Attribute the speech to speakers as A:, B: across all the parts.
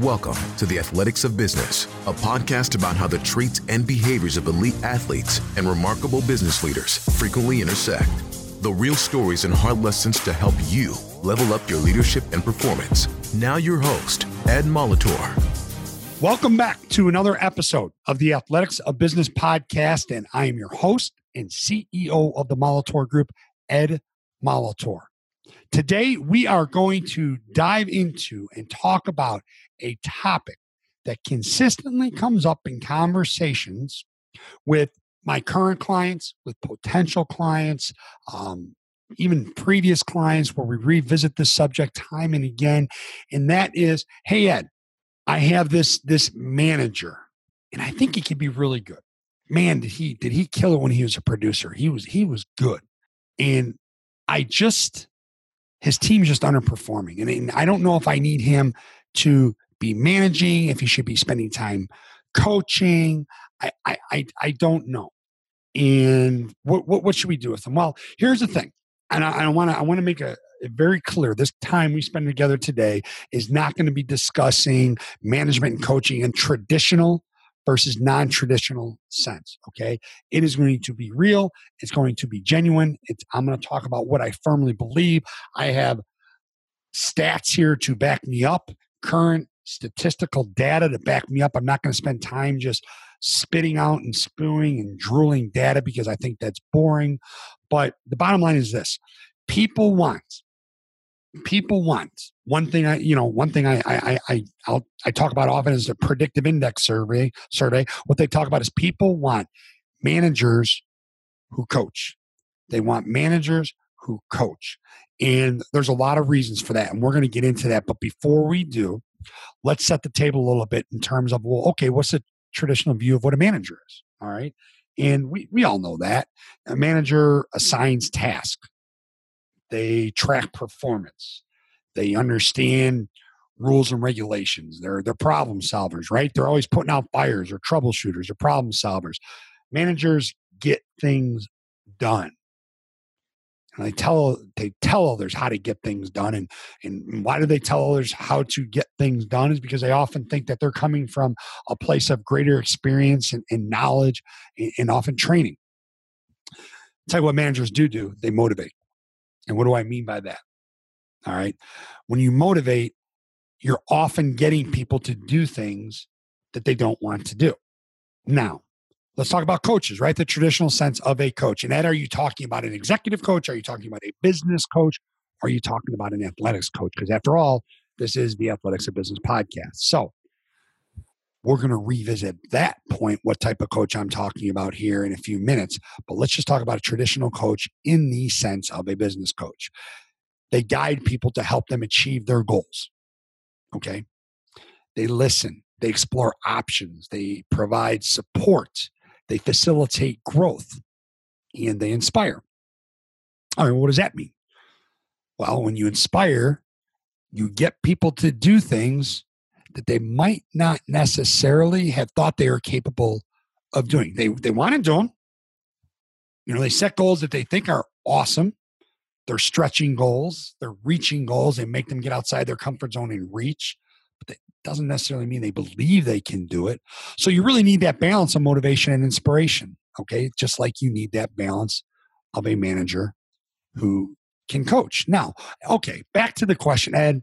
A: Welcome to the Athletics of Business, a podcast about how the traits and behaviors of elite athletes and remarkable business leaders frequently intersect. The real stories and hard lessons to help you level up your leadership and performance. Now, your host, Ed Molitor.
B: Welcome back to another episode of the Athletics of Business podcast. And I am your host and CEO of the Molitor Group, Ed Molitor. Today, we are going to dive into and talk about a topic that consistently comes up in conversations with my current clients, with potential clients, um, even previous clients, where we revisit this subject time and again. And that is, hey Ed, I have this this manager, and I think he could be really good. Man, did he did he kill it when he was a producer? He was he was good, and I just his team's just underperforming, and I don't know if I need him to be managing, if he should be spending time coaching. I I I, I don't know. And what, what what should we do with him? Well, here's the thing, and I want to I want to make a very clear this time we spend together today is not going to be discussing management and coaching in traditional versus non-traditional sense okay it is going to be real it's going to be genuine it's, i'm going to talk about what i firmly believe i have stats here to back me up current statistical data to back me up. I'm not going to spend time just spitting out and spewing and drooling data because I think that's boring. But the bottom line is this. People want people want. One thing i you know one thing i i i I'll, i talk about often is the predictive index survey survey. What they talk about is people want managers who coach. They want managers who coach. And there's a lot of reasons for that and we're going to get into that. But before we do let's set the table a little bit in terms of well okay what's the traditional view of what a manager is all right? And we, we all know that. A manager assigns tasks they track performance. They understand rules and regulations. They're they're problem solvers right? They're always putting out fires or troubleshooters or problem solvers. Managers get things done and they tell they tell others how to get things done and and why do they tell others how to get things done is because they often think that they're coming from a place of greater experience and, and knowledge and, and, often training. I'll tell you what managers do do they motivate. And what do i mean by that? All right? When you motivate you're often getting people to do things that they don't want to do. Now Let's talk about coaches, right? The traditional sense of a coach. And Ed, are you talking about an executive coach? Are you talking about a business coach? Are you talking about an athletics coach? Because after all, this is the Athletics of Business podcast. So we're going to revisit that point, what type of coach I'm talking about here in a few minutes. But let's just talk about a traditional coach in the sense of a business coach. They guide people to help them achieve their goals. Okay. They listen, they explore options, they provide support they facilitate growth, and they inspire. I mean, what does that mean? Well, when you inspire, you get people to do things that they might not necessarily have thought they were capable of doing. They they want to do them. You know, they set goals that they think are awesome. They're stretching goals, they're reaching goals, they make them get outside their comfort zone and reach doesn't necessarily mean they believe they can do it. So you really need that balance of motivation and inspiration. Okay. Just like you need that balance of a manager who can coach. Now, okay, back to the question, Ed.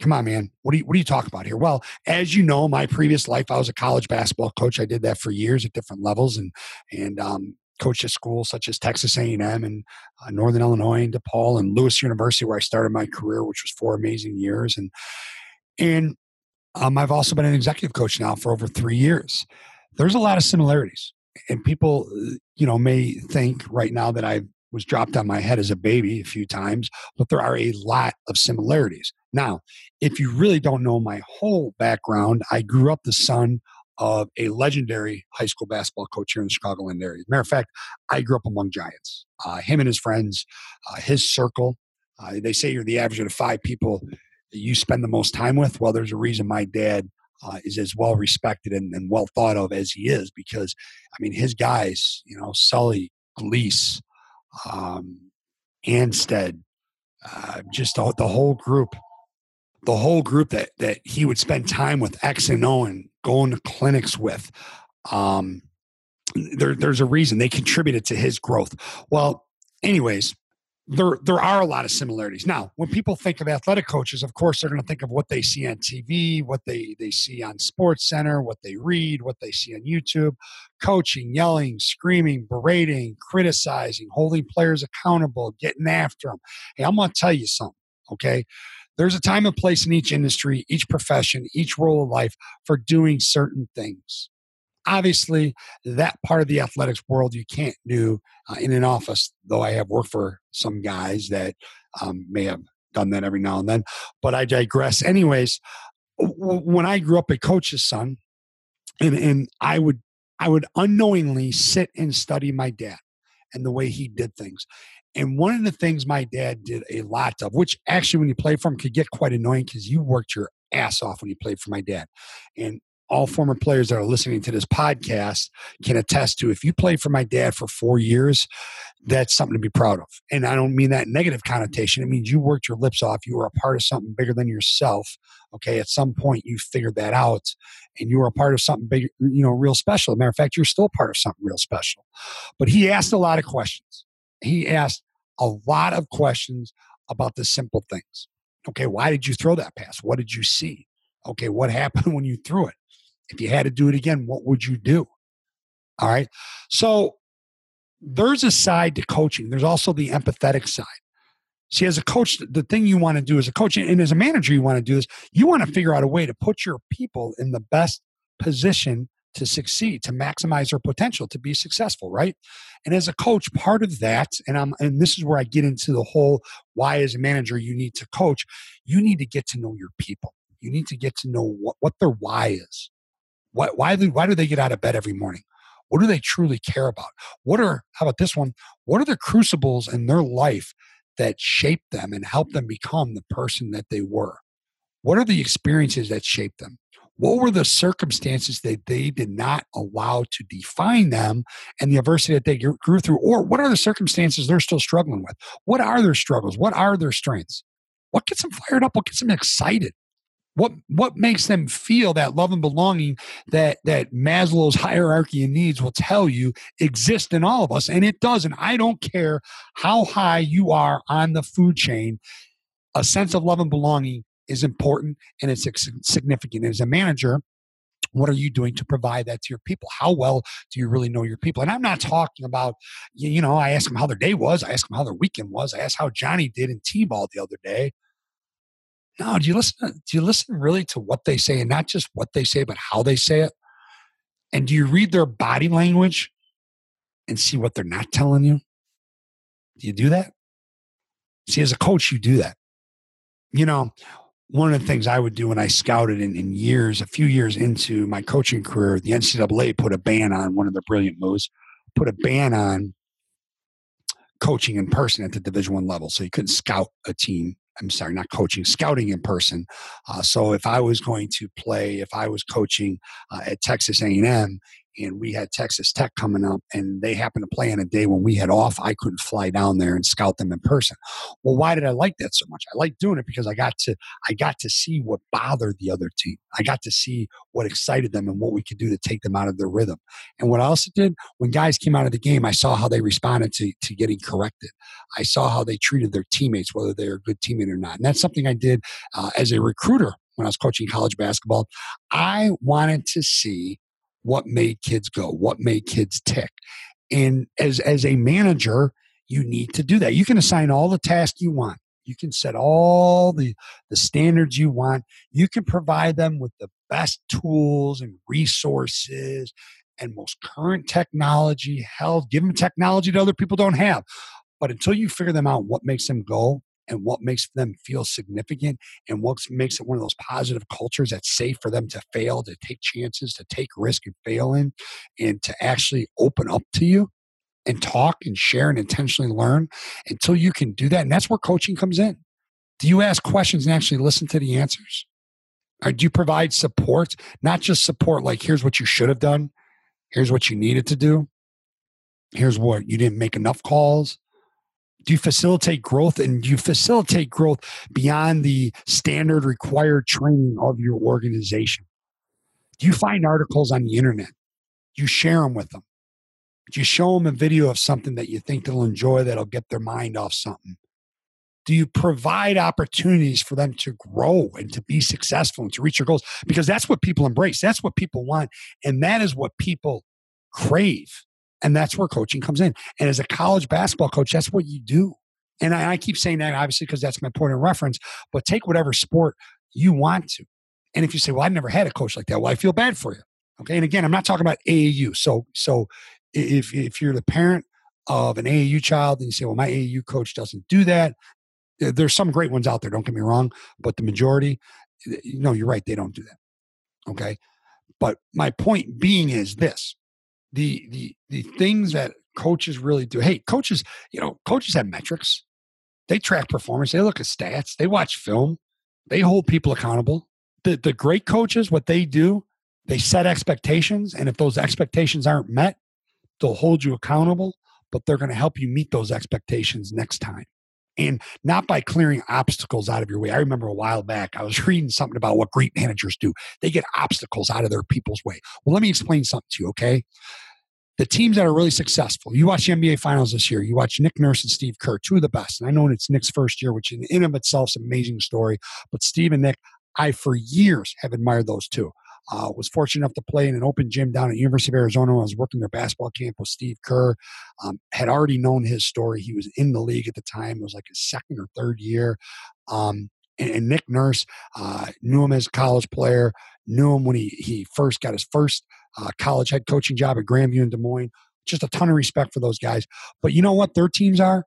B: Come on, man. What do you what do you talk about here? Well, as you know, my previous life, I was a college basketball coach. I did that for years at different levels, and and um, coached at schools such as Texas A&M and uh, Northern Illinois and DePaul and Lewis University, where I started my career, which was four amazing years. And and um, I've also been an executive coach now for over three years. There's a lot of similarities, and people, uh, you know, may think right now that I was dropped on my head as a baby a few times, but there are a lot of similarities. Now, if you really don't know my whole background, I grew up the son of a legendary high school basketball coach here in the Chicagoland area. Matter of fact, I grew up among giants. Uh, him and his friends, uh, his circle. Uh, they say you're the average of five people you spend the most time with? Well, there's a reason my dad uh, is as well respected and, and, well thought of as he is because, I mean, his guys, you know, Sully, Gleese, um, Anstead, uh, just the, the whole group. the whole group that that he would spend time with X and O and going to clinics with. Um, there, there's a reason they contributed to his growth. Well, anyways, there there are a lot of similarities. Now, when people think of athletic coaches, of course, they're going to think of what they see on TV, what they they see on Sports Center, what they read, what they see on YouTube, coaching, yelling, screaming, berating, criticizing, holding players accountable, getting after them. Hey, I'm going to tell you something, okay? There's a time and place in each industry, each profession, each role of life for doing certain things obviously that part of the athletics world you can't do uh, in an office though i have worked for some guys that um, may have done that every now and then but i digress anyways when i grew up a coach's son and, and i would i would unknowingly sit and study my dad and the way he did things and one of the things my dad did a lot of, which actually when you play for him could get quite annoying because you worked your ass off when you played for my dad. And all former players that are listening to this podcast can attest to if you played for my dad for four years, that's something to be proud of. And I don't mean that negative connotation. It means you worked your lips off. You were a part of something bigger than yourself. Okay. At some point, you figured that out and you were a part of something big, you know, real special. matter of fact, you're still part of something real special. But he asked a lot of questions. He asked a lot of questions about the simple things. Okay. Why did you throw that pass? What did you see? Okay. What happened when you threw it? If you had to do it again, what would you do? All right. So there's a side to coaching, there's also the empathetic side. See, as a coach, the thing you want to do as a coach and as a manager, you want to do is you want to mm-hmm. figure out a way to put your people in the best position to succeed, to maximize their potential, to be successful, right? And as a coach, part of that, and I'm and this is where I get into the whole why as a manager you need to coach, you need to get to know your people. You need to get to know what, what their why is. Why, why, do, why do they get out of bed every morning? What do they truly care about? What are, how about this one? What are the crucibles in their life that shape them and help them become the person that they were? What are the experiences that shaped them? What were the circumstances that they did not allow to define them and the adversity that they grew through? Or what are the circumstances they're still struggling with? What are their struggles? What are their strengths? What gets them fired up? What gets them excited? What what makes them feel that love and belonging that that maslow's hierarchy of needs will tell you exists in all of us? And it does and i don't care how high you are on the food chain. A sense of love and belonging is important and it's significant. As a manager what are you doing to provide that to your people? How well do you really know your people? And i'm not talking about you know i ask them how their day was. I ask them how their weekend was. I asked how johnny did in t-ball the other day no, do you listen? Uh, do you listen really to what they say, and not just what they say, but how they say it? And do you read their body language and see what they're not telling you? Do you do that? See, as a coach, you do that. You know, one of the things I would do when I scouted in, in years, a few years into my coaching career, the NCAA put a ban on one of their brilliant moves, put a ban on coaching in person at the Division One level. So you couldn't scout a team I'm sorry, not coaching, scouting in person. Uh, so if I was going to play, if I was coaching uh, at Texas A&M and we had Texas Tech coming up and they happened to play on a day when we had off, I couldn't fly down there and scout them in person. Well, why did I like that so much? I like doing it because I got to I got to see what bothered the other team. I got to see what excited them and what we could do to take them out of their rhythm. And what I also did when guys came out of the game, I saw how they responded to, to getting corrected. I saw how they treated their teammates, whether they're a good teammate or not. And that's something I did uh, as a recruiter when I was coaching college basketball. I wanted to see what made kids go, what made kids tick. And as as a manager, you need to do that. You can assign all the tasks you want. You can set all the, the standards you want. You can provide them with the best tools and resources and most current technology. Hell, give them technology that other people don't have. But until you figure them out, what makes them go, and what makes them feel significant and what makes it one of those positive cultures that's safe for them to fail, to take chances, to take risk and fail in, and to actually open up to you and talk and share and intentionally learn until you can do that. And that's where coaching comes in. Do you ask questions and actually listen to the answers? Or do you provide support? Not just support like, here's what you should have done, here's what you needed to do, here's what you didn't make enough calls, Do you facilitate growth and do you facilitate growth beyond the standard required training of your organization? Do you find articles on the internet? You share them with them? Do you show them a video of something that you think they'll enjoy that'll get their mind off something? Do you provide opportunities for them to grow and to be successful and to reach their goals? Because that's what people embrace. That's what people want. And that is what people crave. And that's where coaching comes in. And as a college basketball coach, that's what you do. And I, I keep saying that obviously because that's my point of reference, but take whatever sport you want to. And if you say, well, I've never had a coach like that, well, I feel bad for you. Okay. And again, I'm not talking about AAU. So, so if, if you're the parent of an AAU child and you say, well, my AAU coach doesn't do that, there's some great ones out there, don't get me wrong, but the majority, eh, no, you're right, they don't do that. Okay. But my point being is this the the the things that coaches really do. Hey, coaches, you know, coaches have metrics. They track performance, they look at stats, they watch film, they hold people accountable. The the great coaches, what they do, they set expectations, and if those expectations aren't met, they'll hold you accountable, but they're going to help you meet those expectations next time and not by clearing obstacles out of your way. I remember a while back, I was reading something about what great managers do. They get obstacles out of their people's way. Well, let me explain something to you, okay? The teams that are really successful, you watch the NBA Finals this year, you watch Nick Nurse and Steve Kerr, two of the best. And I know it's Nick's first year, which in and of itself is an amazing story. But Steve and Nick, I for years have admired those two. Uh, was fortunate enough to play in an open gym down at University of Arizona. I was working their basketball camp with Steve Kerr. Um, had already known his story. He was in the league at the time. It was like his second or third year. Um, and, and, Nick Nurse uh, knew him as a college player. Knew him when he he first got his first uh, college head coaching job at Grandview in Des Moines. Just a ton of respect for those guys. But you know what? Their teams are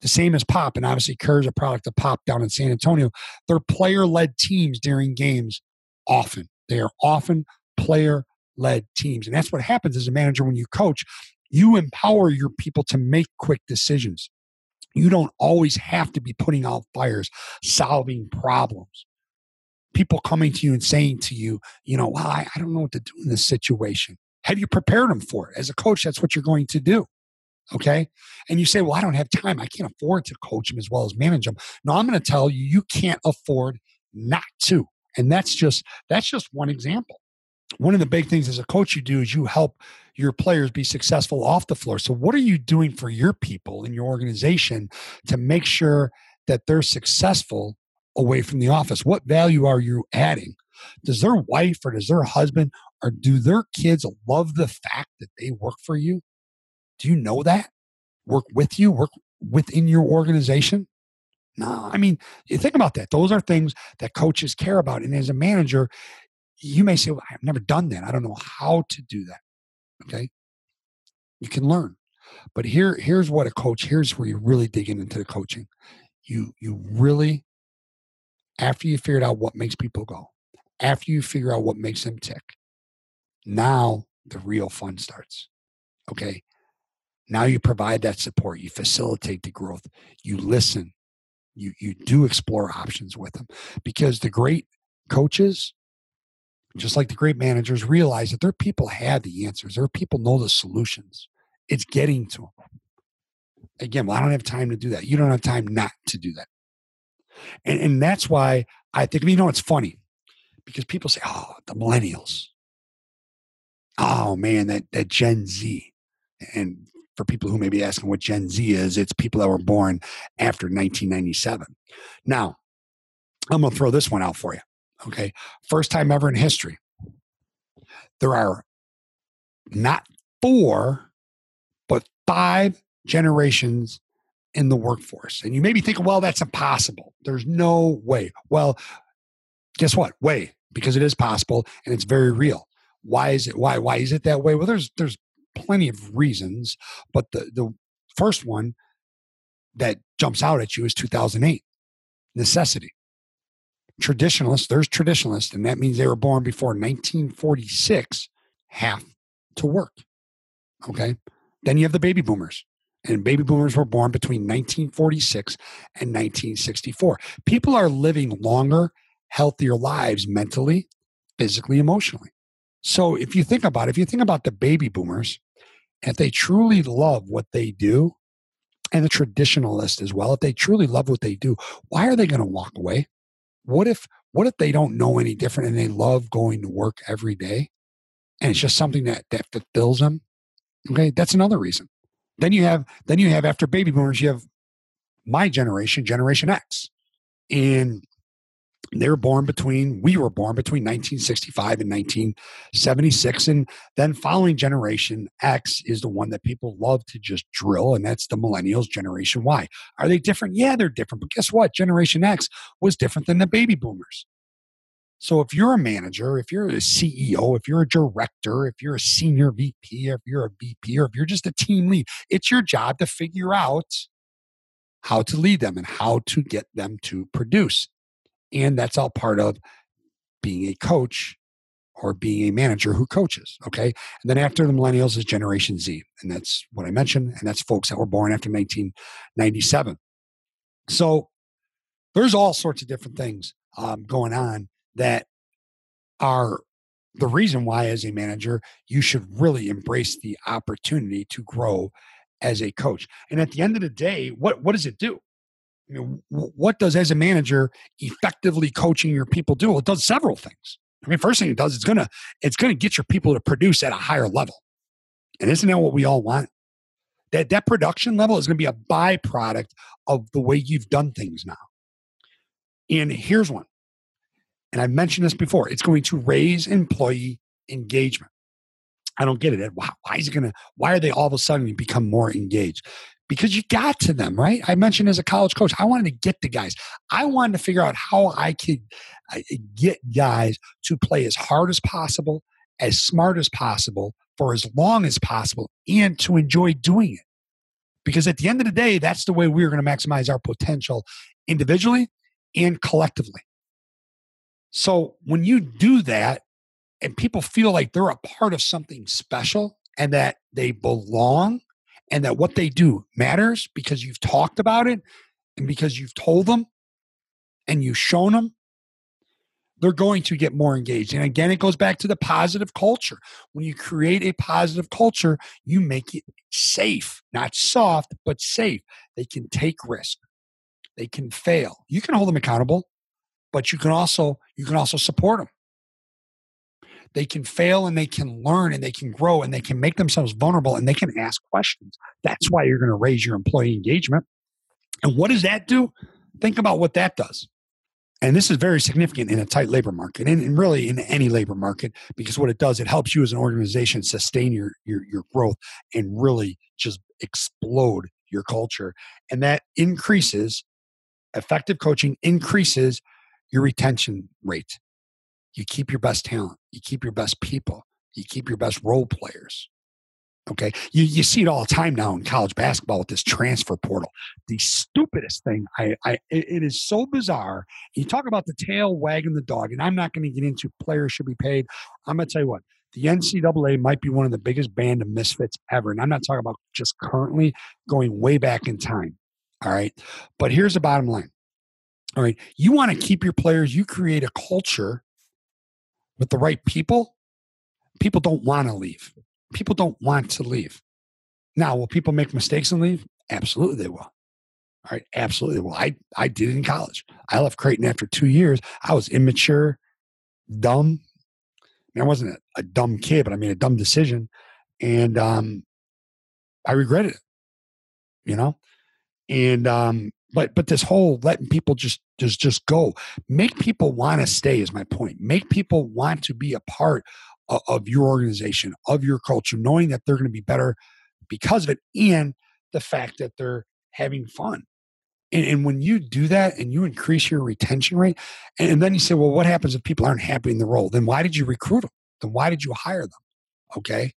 B: the same as Pop, and obviously Kerr's a product of Pop down in San Antonio. They're player led teams during games often. They are often player led teams. And that's what happens as a manager when you coach. You empower your people to make quick decisions. You don't always have to be putting out fires, solving problems. People coming to you and saying to you, you know, well, I, I don't know what to do in this situation. Have you prepared them for it? As a coach, that's what you're going to do. Okay. And you say, well, I don't have time. I can't afford to coach them as well as manage them. No, I'm going to tell you, you can't afford not to. And that's just that's just one example. One of the big things as a coach you do is you help your players be successful off the floor. So what are you doing for your people in your organization to make sure that they're successful away from the office? What value are you adding? Does their wife or does their husband or do their kids love the fact that they work for you? Do you know that? Work with you, work within your organization? No, I mean, you think about that. Those are things that coaches care about. And as a manager, you may say, well, I've never done that. I don't know how to do that. Okay. You can learn. But here, here's what a coach, here's where you really dig into the coaching. You you really, after you figured out what makes people go, after you figure out what makes them tick, now the real fun starts. Okay. Now you provide that support, you facilitate the growth, you listen, you you do explore options with them because the great coaches just like the great managers realize that their people have the answers their people know the solutions. It's getting to them again well i don't have time to do that. You don't have time not to do that. And, and that's why i think you know it's funny? Because people say oh the millennials. Oh man that that gen z and for people who may be asking what Gen Z is, it's people that were born after 1997. Now, I'm going to throw this one out for you. Okay. First time ever in history, there are not four, but five generations in the workforce. And you may be thinking, well, that's impossible. There's no way. Well, guess what? Way, because it is possible and it's very real. Why is it? Why? Why is it that way? Well, there's there's plenty of reasons, but the, the first one that jumps out at you is 2008 necessity. Traditionalists, there's traditionalists, and that means they were born before 1946, have to work. Okay. Then you have the baby boomers, and baby boomers were born between 1946 and 1964. People are living longer, healthier lives mentally, physically, emotionally. So if you think about it, if you think about the baby boomers, if they truly love what they do, and the traditionalist as well, if they truly love what they do, why are they going to walk away? What if what if they don't know any different and they love going to work every day and it's just something that that fulfills them? Okay, that's another reason. Then you have then you have after baby boomers, you have my generation, Generation X. And they were born between we were born between 1965 and 1976 and then following generation x is the one that people love to just drill and that's the millennials generation y. Are they different? Yeah they're different but guess what? Generation x was different than the baby boomers. So if you're a manager if you're a ceo if you're a director if you're a senior vp if you're a vp or if you're just a team lead it's your job to figure out how to lead them and how to get them to produce and that's all part of being a coach or being a manager who coaches. Okay. And then after the millennials is Generation Z. And that's what I mentioned. And that's folks that were born after 1997. So there's all sorts of different things um, going on that are the reason why, as a manager, you should really embrace the opportunity to grow as a coach. And at the end of the day, what, what does it do? What does as a manager effectively coaching your people do? Well, it does several things. I mean, first thing it does, it's gonna it's gonna get your people to produce at a higher level. And isn't that what we all want? That that production level is gonna be a byproduct of the way you've done things now. And here's one. And I've mentioned this before. It's going to raise employee engagement. I don't get it. Why, why is it to, why are they all of a sudden become more engaged? Because you got to them, right? I mentioned as a college coach, I wanted to get the guys. I wanted to figure out how I could get guys to play as hard as possible, as smart as possible, for as long as possible, and to enjoy doing it. Because at the end of the day, that's the way we're going to maximize our potential individually and collectively. So when you do that, and people feel like they're a part of something special and that they belong and that what they do matters because you've talked about it and because you've told them and you've shown them, they're going to get more engaged. And again, it goes back to the positive culture. When you create a positive culture, you make it safe, not soft, but safe. They can take risk. They can fail. You can hold them accountable, but you can also you can also support them they can fail and they can learn and they can grow and they can make themselves vulnerable and they can ask questions. That's why you're going to raise your employee engagement. And what does that do? Think about what that does. And this is very significant in a tight labor market and really in any labor market because what it does, it helps you as an organization sustain your, your, your growth and really just explode your culture. And that increases effective coaching, increases your retention rate you keep your best talent, you keep your best people, you keep your best role players. Okay. You, you see it all the time now in college basketball with this transfer portal. The stupidest thing, I, I it is so bizarre. You talk about the tail wagging the dog, and I'm not going to get into players should be paid. I'm going to tell you what, the NCAA might be one of the biggest band of misfits ever. And I'm not talking about just currently going way back in time. All right. But here's the bottom line. All right. You want to keep your players, you create a culture with the right people, people don't want to leave. People don't want to leave. Now, will people make mistakes and leave? Absolutely, they will. All right, absolutely. Well, I I did it in college. I left Creighton after two years. I was immature, dumb. I, mean, I wasn't a, a dumb kid, but I made a dumb decision, and um, I regretted it. You know, and um, but but this whole letting people just just just go make people want to stay is my point. Make people want to be a part of, of your organization of your culture knowing that they're going to be better because of it and the fact that they're having fun. And, and, when you do that and you increase your retention rate and, and then you say well what happens if people aren't happy in the role? Then why did you recruit them then why did you hire them? Okay?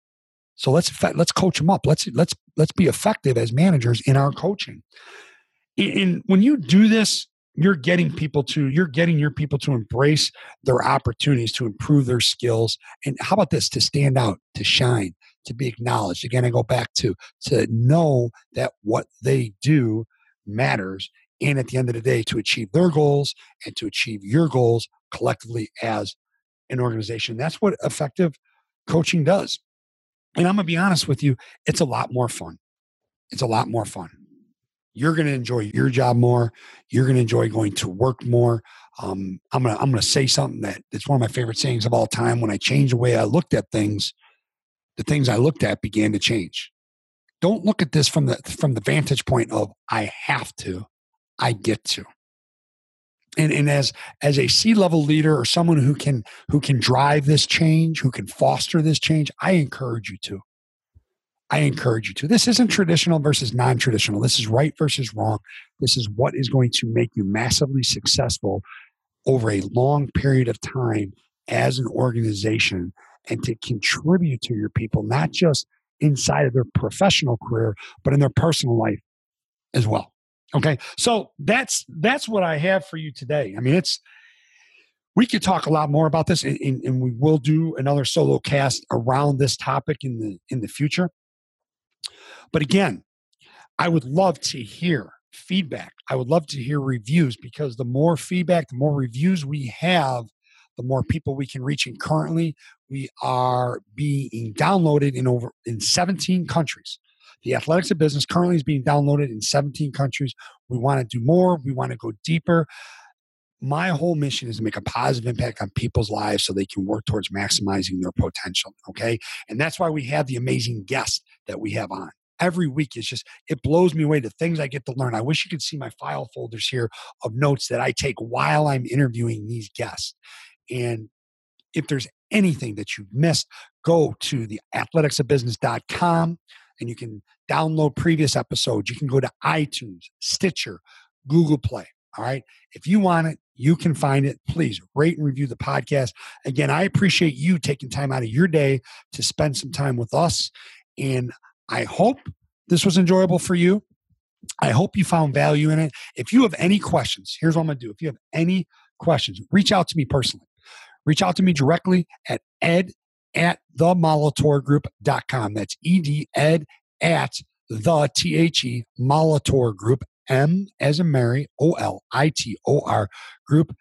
B: So let's let's coach them up. Let's let's let's be effective as managers in our coaching and when you do this you're getting people to you're getting your people to embrace their opportunities to improve their skills. And how about this? To stand out to shine to be acknowledged. Again i go back to to know that what they do matters. And at the end of the day to achieve their goals and to achieve your goals collectively as an organization. That's what effective coaching does. And i'm going to be honest with you it's a lot more fun. It's a lot more fun you're going to enjoy your job more. You're going to enjoy going to work more. Um, I'm gonna I'm gonna say something that it's one of my favorite sayings of all time. When I changed the way I looked at things, the things I looked at began to change. Don't look at this from the from the vantage point of I have to, I get to. And, and as as a C level leader or someone who can who can drive this change, who can foster this change, I encourage you to. I encourage you to. This isn't traditional versus non traditional. This is right versus wrong. This is what is going to make you massively successful over a long period of time as an organization and to contribute to your people, not just inside of their professional career, but in their personal life as well. Okay. So that's that's what I have for you today. I mean, it's we could talk a lot more about this and, and we will do another solo cast around this topic in the in the future but again, I would love to hear feedback. I would love to hear reviews because the more feedback, the more reviews we have, the more people we can reach. And currently, we are being downloaded in over in 17 countries. The Athletics of Business currently is being downloaded in 17 countries. We want to do more. We want to go deeper. My whole mission is to make a positive impact on people's lives so they can work towards maximizing their potential. Okay. And that's why we have the amazing guests that we have on every week is just it blows me away the things I get to learn. I wish you could see my file folders here of notes that I take while I'm interviewing these guests. And if there's anything that you've missed, go to the athleticsofbusiness.com and you can download previous episodes. You can go to iTunes, Stitcher, Google Play. All right. If you want it, you can find it. Please rate and review the podcast. Again, I appreciate you taking time out of your day to spend some time with us. And I hope this was enjoyable for you. I hope you found value in it. If you have any questions, here's what I'm going to do. If you have any questions, reach out to me personally. Reach out to me directly at ed at themolitorgroup.com. That's ed ed at the T H E Molitor Group, M as in Mary, O L I T O R Group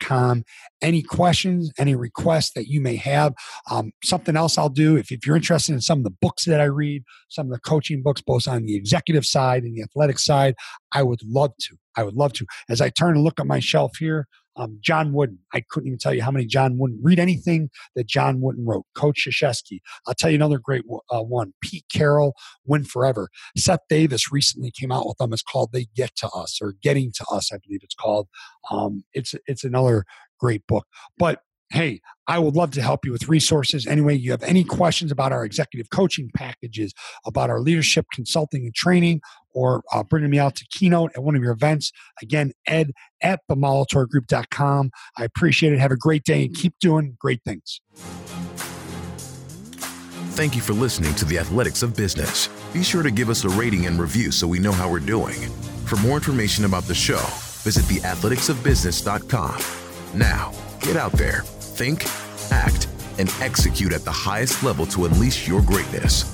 B: com. Any questions, any requests that you may have, um, something else I'll do. If, if you're interested in some of the books that I read, some of the coaching books, both on the executive side and the athletic side, I would love to. I would love to. As I turn and look at my shelf here, um, John Wooden. I couldn't even tell you how many John Wooden. Read anything that John Wooden wrote. Coach Krzyzewski. I'll tell you another great uh, one. Pete Carroll, Win Forever. Seth Davis recently came out with them. It's called They Get to Us or Getting to Us, I believe it's called. Um, it's it's another great book. But hey, I would love to help you with resources. Anyway, you have any questions about our executive coaching packages, about our leadership consulting and training, or uh, bringing me out to keynote at one of your events, again, ed at themolitorgroup.com. I appreciate it. Have a great day and keep doing great things.
A: Thank you for listening to the Athletics of Business. Be sure to give us a rating and review so we know how we're doing. For more information about the show, visit theathleticsofbusiness.com. Now, get out there think, act, and execute at the highest level to unleash your greatness.